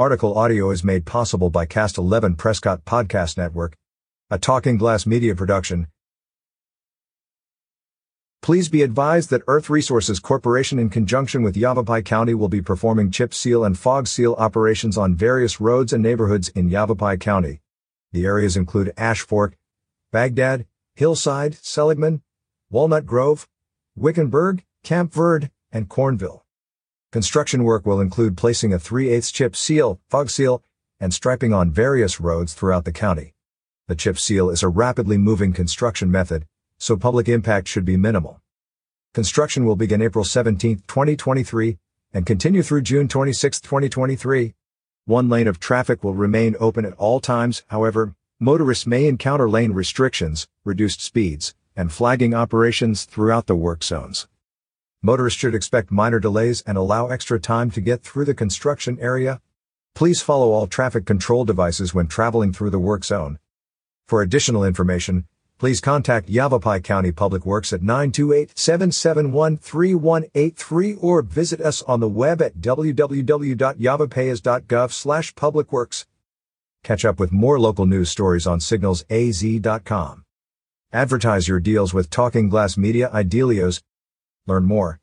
Article audio is made possible by Cast 11 Prescott Podcast Network, a Talking Glass media production. Please be advised that Earth Resources Corporation in conjunction with Yavapai County will be performing chip seal and fog seal operations on various roads and neighborhoods in Yavapai County. The areas include Ash Fork, Bagdad, Hillside, Seligman, Walnut Grove, Wickenburg, Camp Verde, and Cornville. Construction work will include placing a 3 8 chip seal, fog seal, and striping on various roads throughout the county. The chip seal is a rapidly moving construction method, so public impact should be minimal. Construction will begin April 17, 2023, and continue through June 26, 2023. One lane of traffic will remain open at all times, however, motorists may encounter lane restrictions, reduced speeds, and flagging operations throughout the work zones. Motorists should expect minor delays and allow extra time to get through the construction area. Please follow all traffic control devices when traveling through the work zone. For additional information, please contact Yavapai County Public Works at 928-771-3183 or visit us on the web at www.yavapaiaz.gov slash publicworks. Catch up with more local news stories on signalsaz.com. Advertise your deals with Talking Glass Media Idealios Learn more